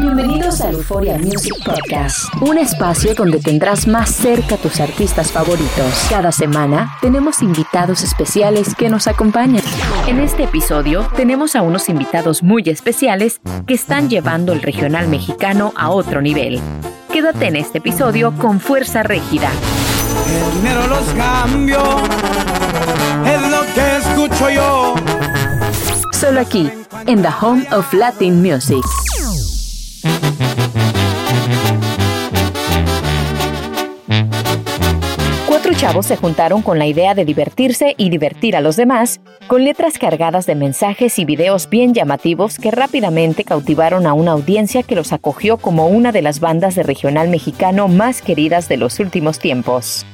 Bienvenidos al Euphoria Music Podcast, un espacio donde tendrás más cerca a tus artistas favoritos. Cada semana tenemos invitados especiales que nos acompañan. En este episodio tenemos a unos invitados muy especiales que están llevando el regional mexicano a otro nivel. Quédate en este episodio con Fuerza Régida. El dinero los cambio, es lo que escucho yo. Solo aquí, en The Home of Latin Music. Chavos se juntaron con la idea de divertirse y divertir a los demás, con letras cargadas de mensajes y videos bien llamativos que rápidamente cautivaron a una audiencia que los acogió como una de las bandas de regional mexicano más queridas de los últimos tiempos.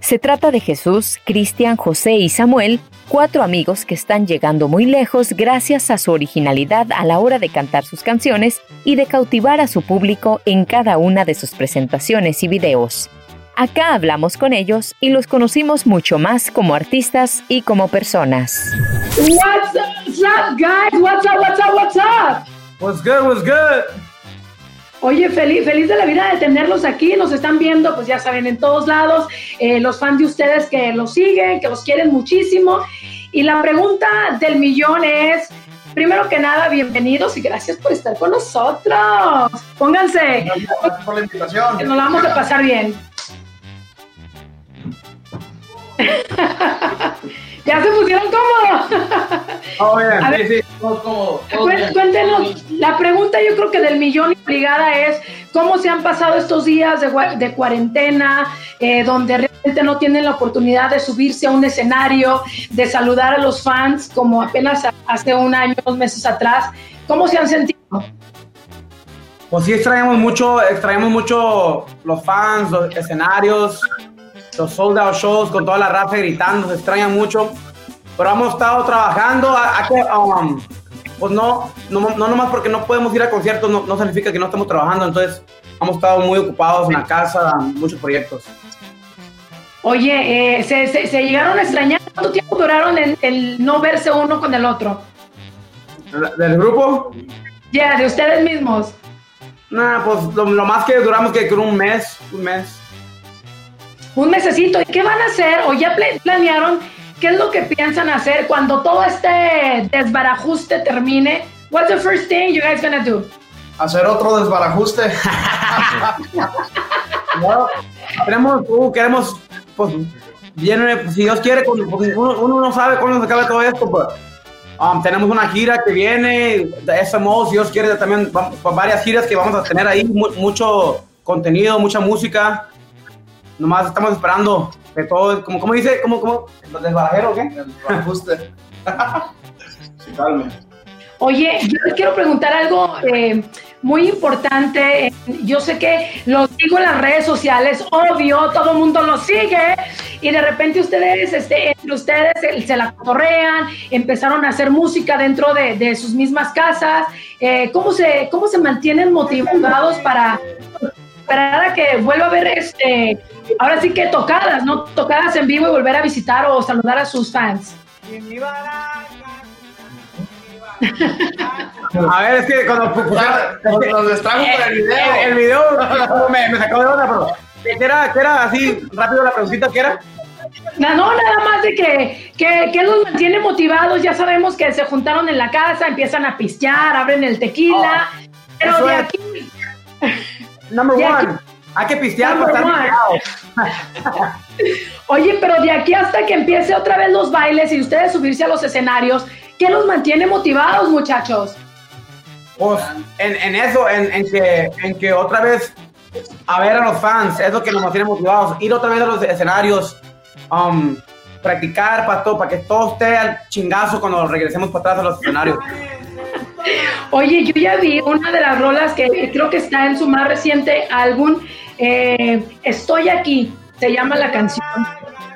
Se trata de Jesús, Cristian, José y Samuel, cuatro amigos que están llegando muy lejos gracias a su originalidad a la hora de cantar sus canciones y de cautivar a su público en cada una de sus presentaciones y videos. Acá hablamos con ellos y los conocimos mucho más como artistas y como personas. What's up, guys? What's up, what's up, what's up? What's good, what's good? Oye, feliz, feliz de la vida de tenerlos aquí, nos están viendo, pues ya saben, en todos lados, eh, los fans de ustedes que los siguen, que los quieren muchísimo. Y la pregunta del millón es, primero que nada, bienvenidos y gracias por estar con nosotros. Pónganse, Gracias por la invitación. que nos la vamos a pasar bien. ya se pusieron cómodos. Bien, A ver. sí, sí, bien. Cuéntenos, la pregunta yo creo que del millón y obligada es, ¿cómo se han pasado estos días de, cuarentena, eh, donde realmente no tienen la oportunidad de subirse a un escenario, de saludar a los fans, como apenas hace un año, dos meses atrás? ¿Cómo se han sentido? Pues sí extrañamos mucho, extrañamos mucho los fans, los escenarios, los sold out shows con toda la raza gritando, se extraña mucho. Pero hemos estado trabajando, a, a que, um, pues no, no, no nomás porque no podemos ir a conciertos, no, no significa que no estemos trabajando, entonces hemos estado muy ocupados en la casa, muchos proyectos. Oye, eh, se, se- se llegaron a extrañar? ¿Cuánto tiempo duraron en el no verse uno con el otro? ¿Del grupo? Ya, de ustedes mismos. Nada, pues lo, lo más que duramos que un mes, un mes. Un mesecito. ¿Y qué van a hacer? ¿O ya pla- planearon qué es lo que piensan hacer cuando todo este desbarajuste termine? What's the first thing you guys gonna do? Hacer otro desbarajuste. No, queremos, uh, queremos, pues, viene, si Dios quiere, pues, uno, uno no sabe cuándo se acabe todo esto, pues, um, tenemos una gira que viene, de ese modo, si Dios quiere, también va- varias giras que vamos a tener ahí, mu- mucho contenido, mucha música, nomás estamos esperando que todo, como, como dice, como, como, desbarajero, o ¿qué? Desbarajuste. sí, calme. Oye, yo les quiero preguntar algo eh, muy importante. Yo sé que lo sigo en las redes sociales, obvio, todo el mundo lo sigue. Y de repente ustedes, este, entre ustedes se, se la cotorrean, empezaron a hacer música dentro de, de sus mismas casas. Eh, ¿cómo, se, ¿Cómo se mantienen motivados para esperar a que vuelva a haber, este, ahora sí que tocadas, ¿no? Tocadas en vivo y volver a visitar o saludar a sus fans? A ver, es que cuando pusieron- Nos, distrajo con el video. El, el video me, me sacó de onda, pero ¿qué era, qué era así rápido la preguntita que era? No, no, nada más de que, que, que los mantiene motivados. Ya sabemos que se juntaron en la casa, empiezan a pistear, abren el tequila. pero eso de es. aquí, Number one, hay que pistear para estar oye, pero de aquí hasta que empiece otra vez los bailes y ustedes subirse a los escenarios, ¿qué los mantiene motivados, muchachos? Pues en, en eso, en, en que, en que otra vez a ver a los fans, es lo que nos mantiene motivados. Ir otra vez a los escenarios, um, practicar para todo, para que todo esté al chingazo cuando regresemos para atrás a los escenarios. Oye, yo ya vi una de las rolas que creo que está en su más reciente álbum, eh, Estoy aquí, se llama la canción.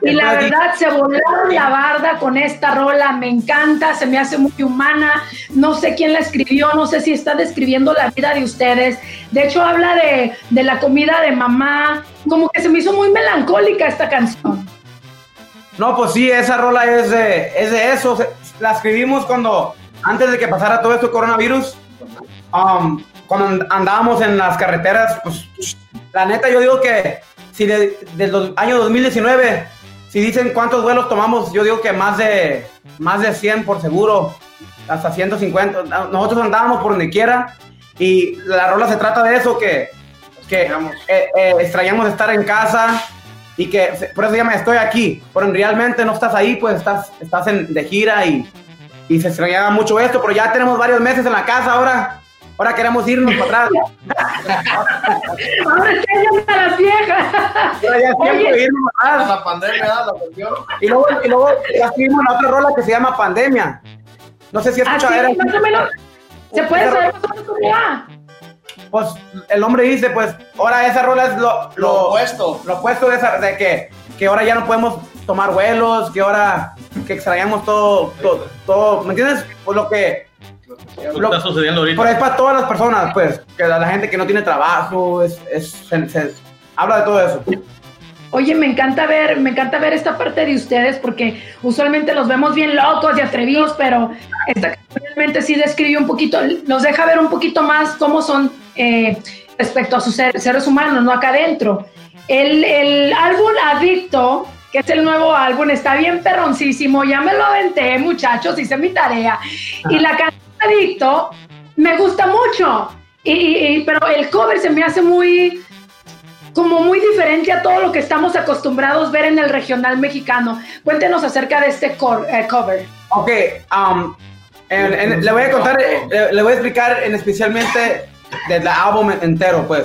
Y la verdad, se volaron la barda con esta rola, me encanta, se me hace muy humana, no sé quién la escribió, no sé si está describiendo la vida de ustedes. De hecho, habla de, de la comida de mamá, como que se me hizo muy melancólica esta canción. No, pues sí, esa rola es de, es de eso. La escribimos cuando, antes de que pasara todo esto de coronavirus, um, cuando and- andábamos en las carreteras, pues la neta yo digo que si de, del dos- año 2019, si dicen cuántos vuelos tomamos, yo digo que más de, más de 100 por seguro, hasta 150. Nosotros andábamos por donde quiera y la rola se trata de eso, que, que eh, eh, extrañamos estar en casa y que por eso ya me estoy aquí, pero realmente no estás ahí, pues estás, estás en, de gira y, y se extrañaba mucho esto, pero ya tenemos varios meses en la casa ahora, ahora queremos irnos para atrás. Ahora extrañan a las viejas. Ahora ya es tiempo de irnos para atrás. La pandemia, la cuestión. Y luego, y luego ya escribimos la otra rola que se llama Pandemia. No sé si has Así, escuchado. era- más o menos, ¿se puede saber más o menos cómo va? Pues el hombre dice, pues ahora esa rola es lo, Lo opuesto. Lo opuesto de, esa, de que, que ahora ya no podemos tomar vuelos, que ahora que extrañamos todo, todo, todo, ¿me entiendes? Pues lo que... Lo está sucediendo ahorita. Pero es para todas las personas, pues, que la, la gente que no tiene trabajo, es, es, se- se- habla de todo eso. Oye, me encanta ver, me encanta ver esta parte de ustedes porque usualmente los vemos bien locos y atrevidos, pero esta realmente sí describe un poquito, nos deja ver un poquito más cómo son eh, respecto a sus ser- seres humanos, no acá adentro. El, el álbum Adicto, que es el nuevo álbum, está bien perroncísimo, ya me lo aventé, muchachos, hice mi tarea. Y la canción Adicto me gusta mucho, y, y- pero el cover se me hace muy como muy diferente a todo lo que estamos acostumbrados ver en el regional mexicano. Cuéntenos acerca de este cor- eh, cover. Ok, um, en- en- le voy a contar, eh, le, le voy a explicar en especialmente del álbum entero, pues.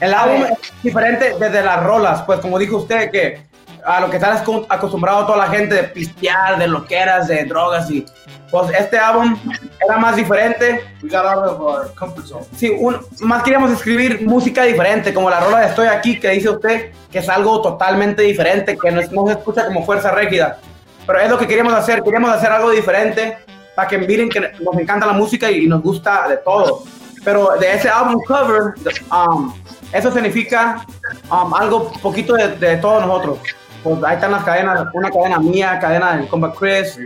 El álbum es diferente desde las rolas, pues como dijo usted, que a lo que está acos- acostumbrado toda la gente de pistear, de loqueras, de drogas y... Pues este álbum era más diferente. We got out of our comfort zone. Sí, un- más queríamos escribir música diferente, como la rola de Estoy aquí, que dice usted, que es algo totalmente diferente, que no, no se escucha como fuerza rígida. Pero es lo que queríamos hacer, queríamos hacer algo diferente para que miren que nos encanta la música y, nos gusta de todo. Pero de ese álbum cover, um, eso significa um, algo poquito de, de todos nosotros. Pues ahí están las cadenas, una cadena mía, cadena del compa Chris,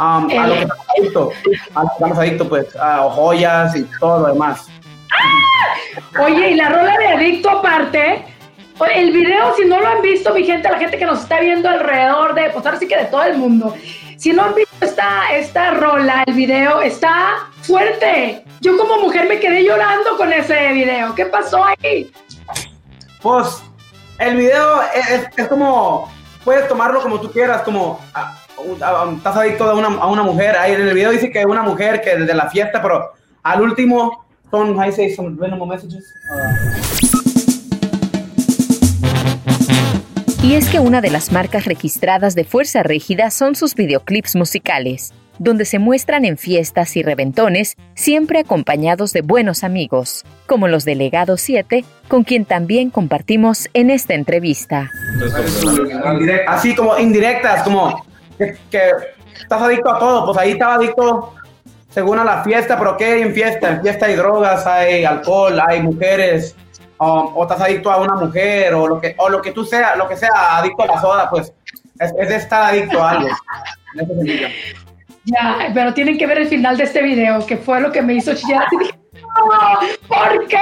um, a lo que estamos adictos, a lo que estamos adictos, pues, a joyas y todo lo demás. Oye, y la rola de Adicto aparte, el video, si no lo han visto, mi gente, la gente que nos está viendo alrededor de, pues ahora sí que de todo el mundo, si no han visto esta, esta rola, el video, está fuerte. Yo como mujer me quedé llorando con ese video. ¿Qué pasó ahí? Pues el video es, es- es como, puedes tomarlo como tú quieras, como a- a- a- estás adicto a una, a una mujer. Ahí en el video dice que una mujer que desde la fiesta, pero al último son, I say some random messages. Y es que una de las marcas registradas de Fuerza Rígida son sus videoclips musicales, donde se muestran en fiestas y reventones, siempre acompañados de buenos amigos, como los de Legado 7, con quien también compartimos en esta entrevista. Así como indirectas, como que, estás adicto a todo. Pues ahí estaba adicto según a la fiesta, pero ¿qué hay en fiesta? En fiesta hay drogas, hay alcohol, hay mujeres, um, o estás adicto a una mujer, o lo que, o lo que tú seas, lo que sea, adicto a la soda, pues es, es de estar adicto a algo. En ese sentido. Ya, pero tienen que ver el final de este video, que fue lo que me hizo chillar. Y "No, ¿Por qué?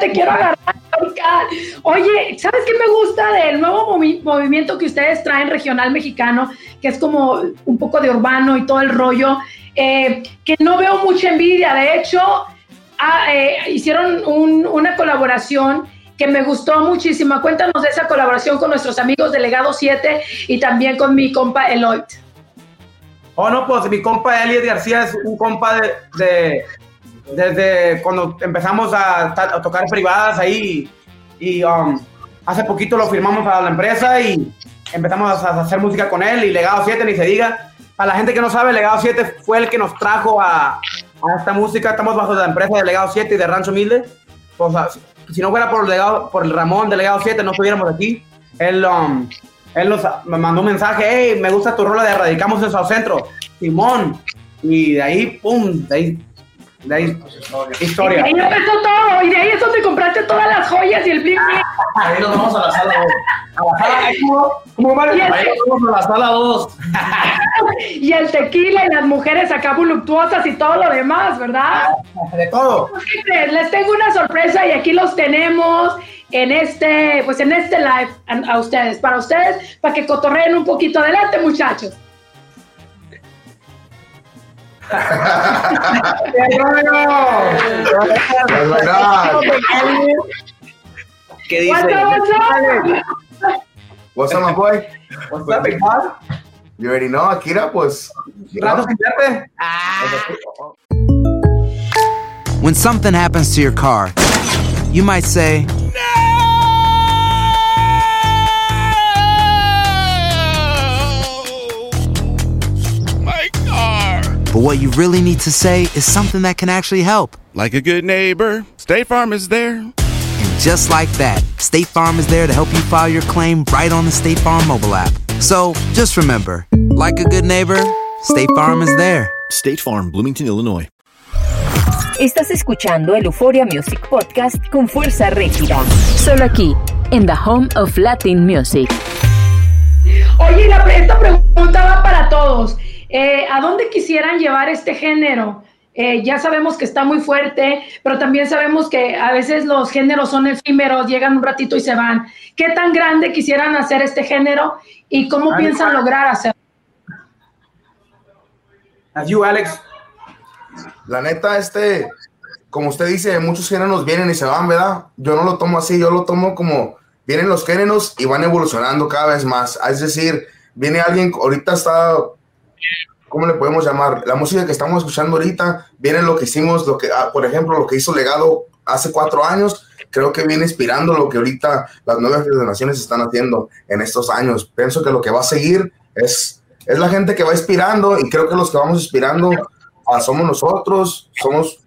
Te quiero agarrar. ahorcar". Oye, ¿sabes qué me gusta del nuevo movi- movimiento que ustedes traen regional mexicano? Que es como un poco de urbano y todo el rollo. eh, que no veo mucha envidia. De hecho, ah, eh, hicieron un- una colaboración que me gustó muchísimo. Cuéntanos de esa colaboración con nuestros amigos de Legado 7 y también con mi compa Eloy. Oh, no, pues mi compa Elliot García es un compa de, de- desde cuando empezamos a, a tocar privadas ahí y um, hace poquito lo firmamos a la empresa y empezamos a, hacer música con él y Legado 7 ni se diga. A la gente que no sabe, Legado 7 fue el que nos trajo a, esta música. Estamos bajo la empresa de Legado 7 y de Rancho Humilde. Sea, si no fuera por legado, por el Ramón de Legado 7, no estuviéramos aquí. Él, um, él me mandó un mensaje, hey, me gusta tu rola de Radicamos en Centro. Simón. Y de ahí, pum, de ahí, de ahí, historia. Y ahí empezó todo, y de ahí es donde compraste todas las joyas y el bling bling. Ahí nos vamos a la sala 2. A la sala, ¿cómo, cómo va? Y el- Ahí nos vamos a la sala 2. Y el tequila y las mujeres acá voluptuosas y todo lo demás, ¿verdad? De todo. Pues. Les tengo una sorpresa y aquí los tenemos en este, pues en este live a, a ustedes, para ustedes, para que cotorreen un poquito. Adelante, muchachos. ¿Qué dice? What's up, what's up? What's up, my boy? What's up, big boss? You already know, Akira, pues. you know. Rato sin verte. When something happens to your car, you might say, but what you really need to say is something that can actually help. Like a good neighbor, State Farm is there. And just like that, State Farm is there to help you file your claim right on the State Farm mobile app. So just remember, like a good neighbor, State Farm is there. State Farm, Bloomington, Illinois. Estás escuchando el Euphoria Music Podcast con fuerza rígida. Solo aquí, en The Home of Latin Music. Oye, la, esta pregunta va para todos. Eh, ¿A dónde quisieran llevar este género? Eh, ya sabemos que está muy fuerte, pero también sabemos que a veces los géneros son efímeros, llegan un ratito y se van. ¿Qué tan grande quisieran hacer este género y cómo piensan lograr hacerlo? As you, Alex. La neta, este, como usted dice, muchos géneros vienen y se van, ¿verdad? Yo no lo tomo así, yo lo tomo como vienen los géneros y van evolucionando cada vez más. Es decir, viene alguien, ahorita está, ¿cómo le podemos llamar? La música que estamos escuchando ahorita, viene lo que hicimos, lo que, ah, por ejemplo, lo que hizo Legado hace cuatro años, creo que viene inspirando lo que ahorita las nuevas generaciones están haciendo en estos años. Pienso que lo que va a seguir es, es la gente que va inspirando y creo que los que vamos inspirando ah, somos nosotros, somos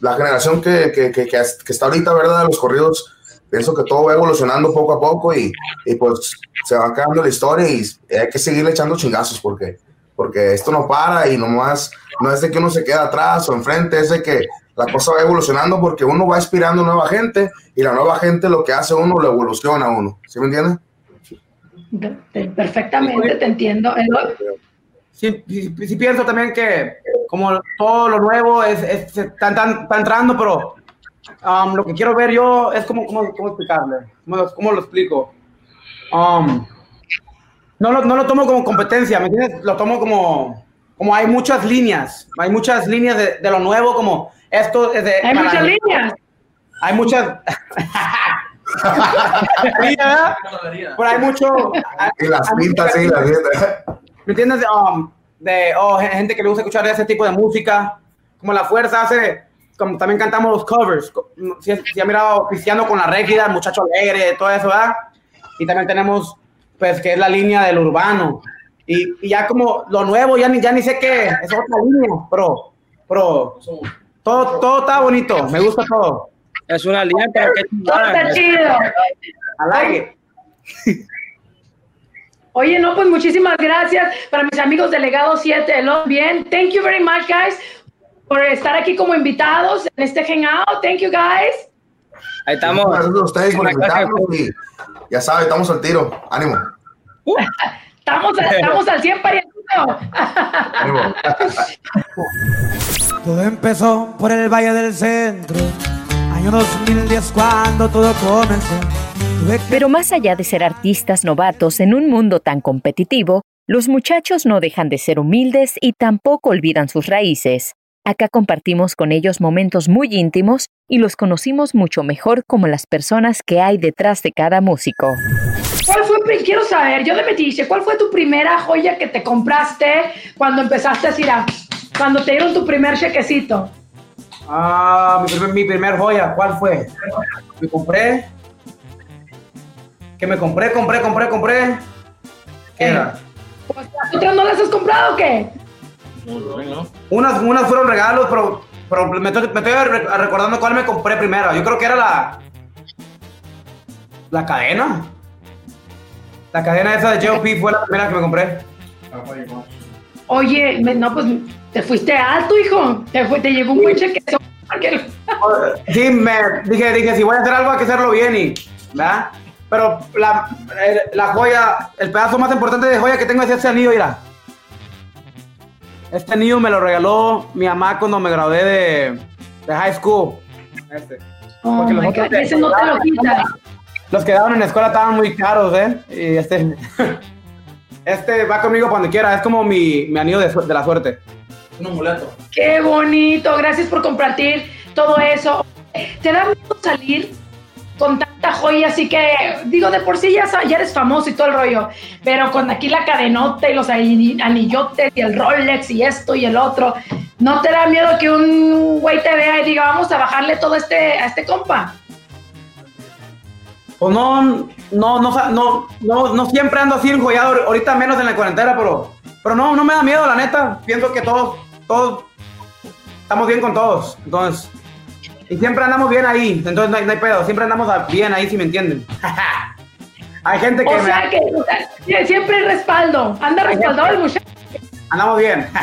la generación que, que, que, que está ahorita, ¿verdad? Los corridos. Pienso que todo va evolucionando poco a poco y, y pues se va quedando la historia y hay que seguirle echando chingazos porque, porque esto no para y nomás no es de que uno se queda atrás o enfrente, es de que la cosa va evolucionando porque uno va inspirando nueva gente y la nueva gente lo que hace uno lo evoluciona a uno. ¿Sí me entiendes? Te- Perfectamente, te entiendo. Sí, sí, sí pienso también que como todo lo nuevo es, es- está, está- entrando, pero um, lo que quiero ver yo es cómo, cómo, cómo explicarle, cómo, lo- cómo lo explico. Um, no, lo, no lo tomo como competencia, ¿me entiendes? Lo tomo como, como hay muchas líneas, hay muchas líneas de, de lo nuevo, como esto es de... Hay muchas líneas. Hay muchas... Pero hay mucho... Y las hay pintas, muchas sí, las pintas. ¿Me entiendes? Um, de oh, gente que le gusta escuchar ese tipo de música. Como La Fuerza hace, como también cantamos los covers. Co- Si, si ha mirado Cristiano con la Régida, Muchacho Alegre, todo eso, ¿verdad? Y también tenemos, pues, que es la línea del urbano. Y, y ya como lo nuevo, ya ni, ya ni sé qué, es otra línea, pero, pero todo, todo está bonito, me gusta todo. Es una línea, pero qué Todo está chido. It. Oye, no, pues muchísimas gracias para mis amigos delegados 7 de Love. Bien, thank you very much, guys, por estar aquí como invitados en este hangout. Thank you, guys. Ahí estamos. Gracias a ustedes por invitarnos y ya saben, estamos al tiro. Ánimo. Estamos, estamos al 100, parientito. Ánimo. Todo empezó por el Valle del Centro, año 2010 cuando todo comenzó. Pero más allá de ser artistas novatos en un mundo tan competitivo, los muchachos no dejan de ser humildes y tampoco olvidan sus raíces. Acá compartimos con ellos momentos muy íntimos y los conocimos mucho mejor como las personas que hay detrás de cada músico. ¿Cuál fue, quiero saber, yo de Metiche, ¿cuál fue tu primera joya que te compraste cuando empezaste a decir, ah, cuando te dieron tu primer chequecito? Ah, mi primer, mi primer joya, ¿cuál fue? Me compré. Que me compré, compré, compré, compré. ¿Qué era? Pues, ¿Las otras no las has comprado o qué? Unas, unas fueron regalos, pero pero me estoy, me estoy re- recordando cuál me compré primero. Yo creo que era la. La cadena. La cadena esa de JOP fue la primera que me compré. Oye, no, pues te fuiste alto, hijo. Te, fue, te llegó un buen cheque. Sí, me dije, dije, si voy a hacer algo hay que hacerlo bien y, ¿verdad? Pero la, la joya, el pedazo más importante de joya que tengo es este anillo, mira. Este anillo me lo regaló mi mamá cuando me gradué de, de high school. Este. Oh Porque los otros ese no te lo quita. Los que daban en la escuela estaban muy caros, ¿eh? Y este, este va conmigo cuando quiera, es como mi, mi anillo de, de la suerte. Un amuleto. Qué bonito, gracias por compartir todo eso. ¿Te da miedo salir con tanta joya? Así que, digo, de por sí ya, ya eres famoso y todo el rollo, pero con aquí la cadenota y los ani- anillotes y el Rolex y esto y el otro, ¿no te da miedo que un güey te vea y diga, vamos a bajarle todo este, a este compa? Pues no, no, no, no, no siempre ando así enjollado, ahorita menos en la cuarentena, pero, pero no, no me da miedo, la neta. Pienso que todos, todos, estamos bien con todos, entonces, y siempre andamos bien ahí, entonces no hay, no hay pedo, siempre andamos bien ahí, si me entienden. hay gente que O me... sea que o sea, sie- siempre hay respaldo, anda respaldado el muchacho. Andamos bien.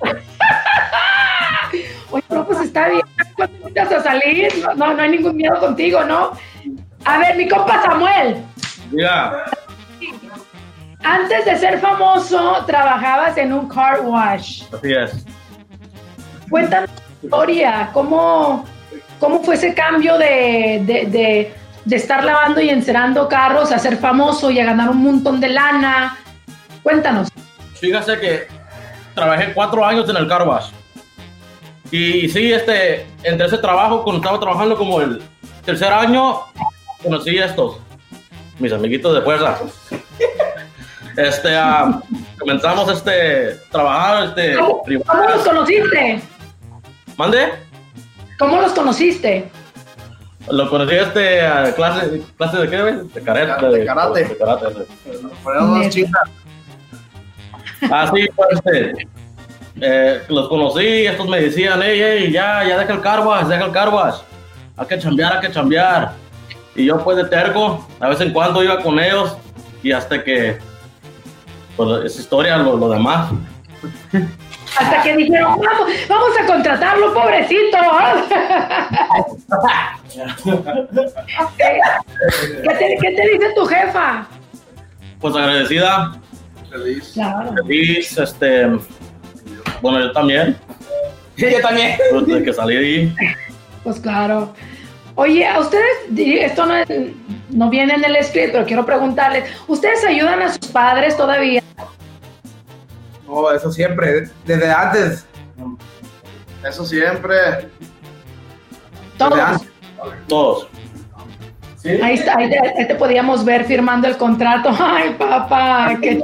Oye, no, pues está bien. ¿Cuándo invitas a salir? No, no, no hay ningún miedo contigo, ¿no? A ver, mi compa Samuel, Mira, antes de ser famoso, trabajabas en un car wash. así es. Cuéntanos historia, ¿cómo, cómo fue ese cambio de, de, de- de estar lavando y encerando carros a ser famoso y a ganar un montón de lana? Cuéntanos. Fíjate que trabajé cuatro años en el car wash. Y, sí, este, entre ese trabajo, cuando estaba trabajando como el tercer año, conocí a estos, mis amiguitos de fuerza. Este, ah, comenzamos este, trabajar, este, ¿Cómo, cómo los conociste? ¿Mande? ¿Cómo los conociste? Lo conocí este, a clase, clase de qué, güey? De karate. De karate. De karate, sí. Dos chicas. Así, pues, este, eh, los conocí, estos me decían, hey, hey, ya, ya deja el carwash, deja el carwash. Hay que chambear, hay que chambear. Y yo, pues, de terco, a vez en cuando iba con ellos y hasta que, pues, es historia, lo, lo demás. Hasta que dijeron, vamos, vamos a contratarlo, pobrecito. ¿Qué te, qué te dice tu jefa? Pues, agradecida, Feliz. Claro. feliz, este, bueno, yo también, yo también. pues, que salí de ahí. Pues claro. Oye, a ustedes, esto no, es- no viene en el script, pero quiero preguntarles, ¿ustedes ayudan a sus padres todavía? No, eso siempre, desde antes. Eso siempre. Todos. Desde antes. Todos. Ahí, está, ahí, te, ahí te podíamos ver firmando el contrato. Ay, papá, qué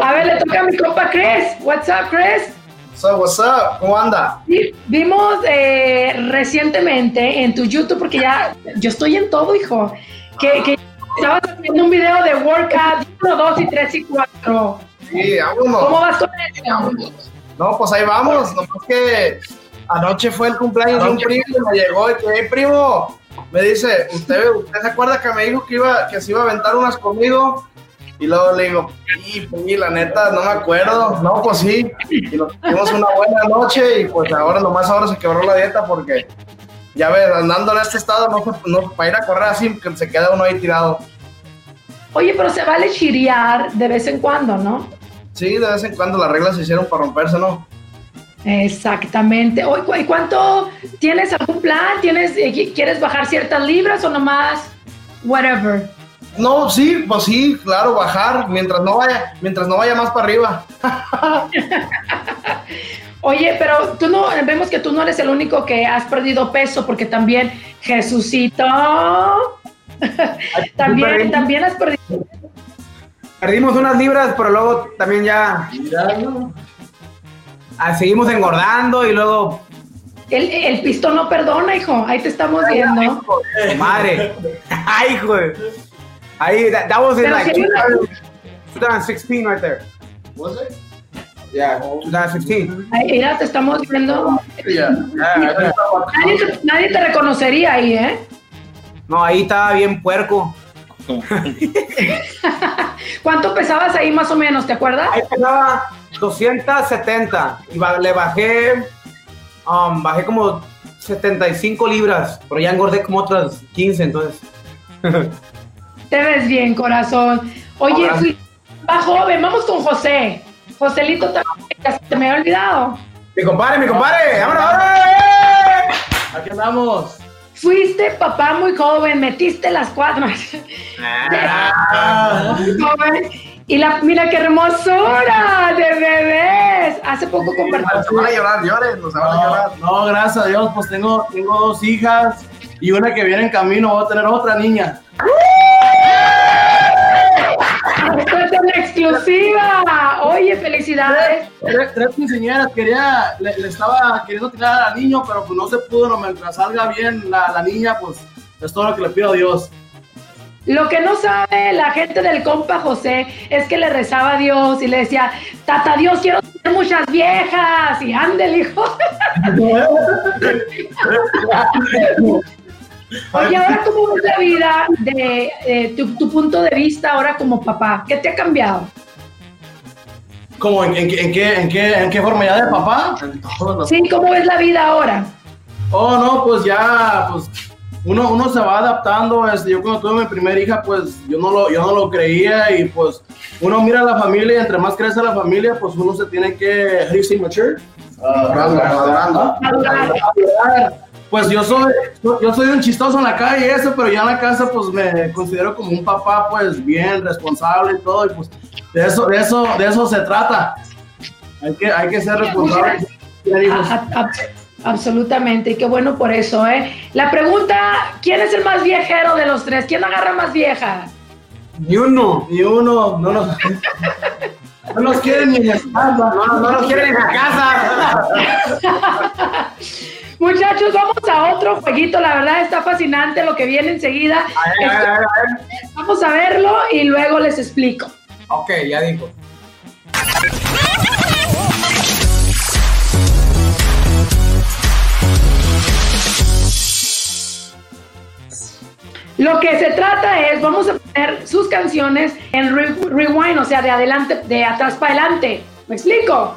A ver, le toca a mi compa Chris. What's up, Chris? So, what's up? ¿Cómo anda? Vi- Vimos eh, recientemente en tu YouTube, porque ya yo estoy en todo, hijo, que, que estabas haciendo un video de workout 1, 2 y 3 y 4. Sí, vámonos. ¿Cómo vas con eso? No, pues ahí vamos. Nomás que anoche fue el cumpleaños de un primo y me llegó y que, "Hey, primo, me dice, ¿usted, ¿usted se acuerda que me dijo que, iba, que se iba a aventar unas conmigo? Y luego le digo, sí, pues, la neta, no me acuerdo. No, pues sí. Y nos tuvimos una buena noche y pues ahora nomás ahora se quebró la dieta porque, ya ves, andando en este estado, no, no para ir a correr así, que se queda uno ahí tirado. Oye, pero se vale chirear de vez en cuando, ¿no? Sí, de vez en cuando las reglas se hicieron para romperse, ¿no? Exactamente. Oye, ¿cu- ¿y cuánto tienes algún plan? ¿Tienes, eh, qui- ¿Quieres bajar ciertas libras o nomás whatever? No, sí, pues sí, claro, bajar mientras no vaya, mientras no vaya más para arriba. Oye, pero tú no, vemos que tú no eres el único que has perdido peso, porque también Jesucito, también, perdí. también has perdido. Perdimos unas libras, pero luego también ya ah, seguimos engordando y luego, El, el pistón no perdona, hijo. Ahí te estamos viendo. madre, ay, hijo. Ahí, that, that was in Pero like si hay una- 2016 right there. Was it? Yeah, 2016. Ay, Mira, te estamos viendo. Yeah. Nadie te, nadie te reconocería ahí, ¿eh? No, ahí estaba bien puerco. ¿Cuánto pesabas ahí más o menos? ¿Te acuerdas? Ahí pesaba 270 y ba- le bajé, um, bajé como 75 libras, pero ya engordé como otras 15, entonces. Te ves bien, corazón. Oye, fui más joven, vamos con José. Joselito también, se me había olvidado. Mi compadre, mi compadre, vámonos, vámonos. Aquí andamos. Fuiste papá muy joven, metiste las cuatro. Ah. Muy joven. Y la, mira qué hermosura de bebés. Hace poco compartimos. Se van a llorar, lloren, no se van a llorar. No, no, gracias a Dios, pues tengo, tengo dos hijas y una que viene en camino, voy a tener otra niña. Esto es una exclusiva. Oye, felicidades. Tres, quinceañeras, quería, le, le estaba queriendo tirar al niño, pero pues no se pudo, no, mientras salga bien la, la niña, pues es todo lo que le pido a Dios. Lo que no sabe la gente del compa José es que le rezaba a Dios y le decía, Tata Dios, quiero tener muchas viejas. Y ande hijo. Oye, ahora cómo ves la vida de eh, tu, tu punto de vista ahora como papá? ¿Qué te ha cambiado? ¿Cómo? ¿En, en, qué- en qué, en, qué, ¿En qué forma ya de papá? Sí, ¿cómo ves la vida ahora? Oh, no, pues ya, pues uno, uno se va adaptando. Este, yo cuando tuve mi primera hija, pues yo no, lo, yo no lo creía y pues uno mira a la familia y entre más crece la familia, pues uno se tiene que, how do you say mature? Madurando, Madurar. Pues yo soy, yo soy un chistoso en la calle y eso, pero ya en la casa pues me considero como un papá pues bien responsable y todo y pues de eso, de eso, de eso se trata. Hay que, hay que ser responsable. tener hijos. A- a- ab- absolutamente, y qué bueno por eso, ¿eh? La pregunta, ¿quién es el más viejero de los tres? ¿Quién agarra más vieja? Ni uno. Ni uno, no nos, no nos quieren ni en la casa. No, no nos quieren en la casa. Muchachos, vamos a otro jueguito, la verdad está fascinante lo que viene enseguida. ver, a ver, a ver, a Vamos a verlo y luego les explico. Ok, ya dijo. Lo que se trata es, vamos a poner sus canciones en re- rewind, o sea, de adelante, de atrás para adelante. ¿Me explico?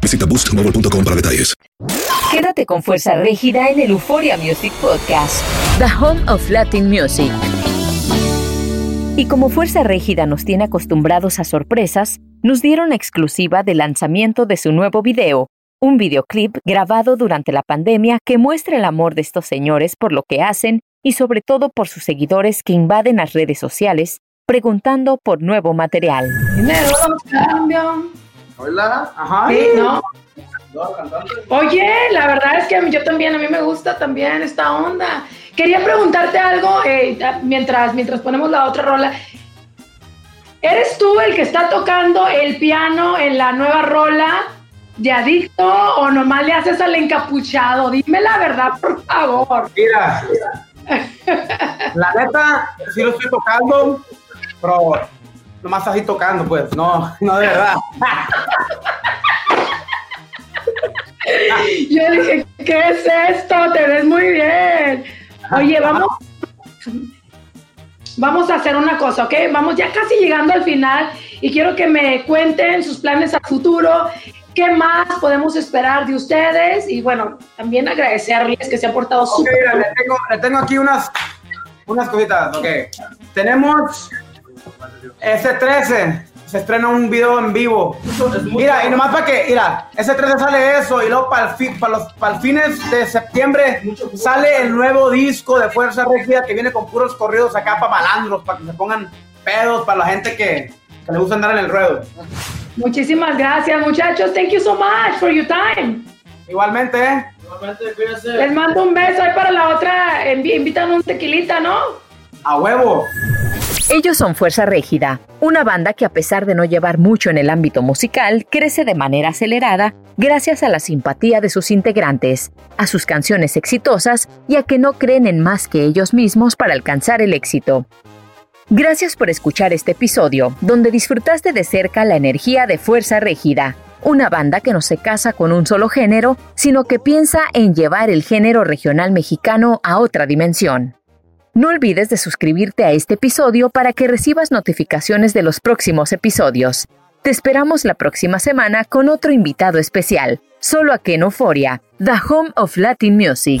Visita boostmobile.com para detalles. Quédate con Fuerza Rígida en el Euphoria Music Podcast, The Home of Latin Music. Y como Fuerza Rígida nos tiene acostumbrados a sorpresas, nos dieron exclusiva del lanzamiento de su nuevo video, un videoclip grabado durante la pandemia que muestra el amor de estos señores por lo que hacen y sobre todo por sus seguidores que invaden las redes sociales preguntando por nuevo material. Dinero no cambia. Hola. Ajá. Sí, ¿no? Oye, la verdad es que yo también, a mí me gusta también esta onda. Quería preguntarte algo eh, mientras, mientras ponemos la otra rola. ¿Eres tú el que está tocando el piano en la nueva rola de Adicto o nomás le haces al encapuchado? Dime la verdad, por favor. Mira, la neta, sí lo estoy tocando, pero nomás así tocando, pues, no, no de verdad. Yo dije, ¿qué es esto? Te ves muy bien. Oye, vamos. Vamos a hacer una cosa, ¿ok? Vamos ya casi llegando al final y quiero que me cuenten sus planes a futuro, qué más podemos esperar de ustedes y bueno, también agradecerles que se han portado Ok, súper le tengo, le tengo aquí unas, unas cositas, ok. Tenemos ese 13, se estrena un video en vivo. Mira, y nomás para que, mira, ese 13 sale eso y luego para el, fi- para los, para el fines de septiembre sale el nuevo disco de Fuerza Rígida que viene con puros corridos acá para malandros, para que se pongan pedos, para la gente que, que le gusta andar en el ruedo. Muchísimas gracias, muchachos. Thank you so much for your time. Igualmente, ¿eh? Igualmente, cuídense. Les mando un beso ahí para la otra. Envi- Invitan un tequilita, ¿no? A huevo. Ellos son Fuerza Régida, una banda que a pesar de no llevar mucho en el ámbito musical, crece de manera acelerada gracias a la simpatía de sus integrantes, a sus canciones exitosas y a que no creen en más que ellos mismos para alcanzar el éxito. Gracias por escuchar este episodio, donde disfrutaste de cerca la energía de Fuerza Régida, una banda que no se casa con un solo género, sino que piensa en llevar el género regional mexicano a otra dimensión. No olvides de suscribirte a este episodio para que recibas notificaciones de los próximos episodios. Te esperamos la próxima semana con otro invitado especial, solo aquí en Euforia, The Home of Latin Music.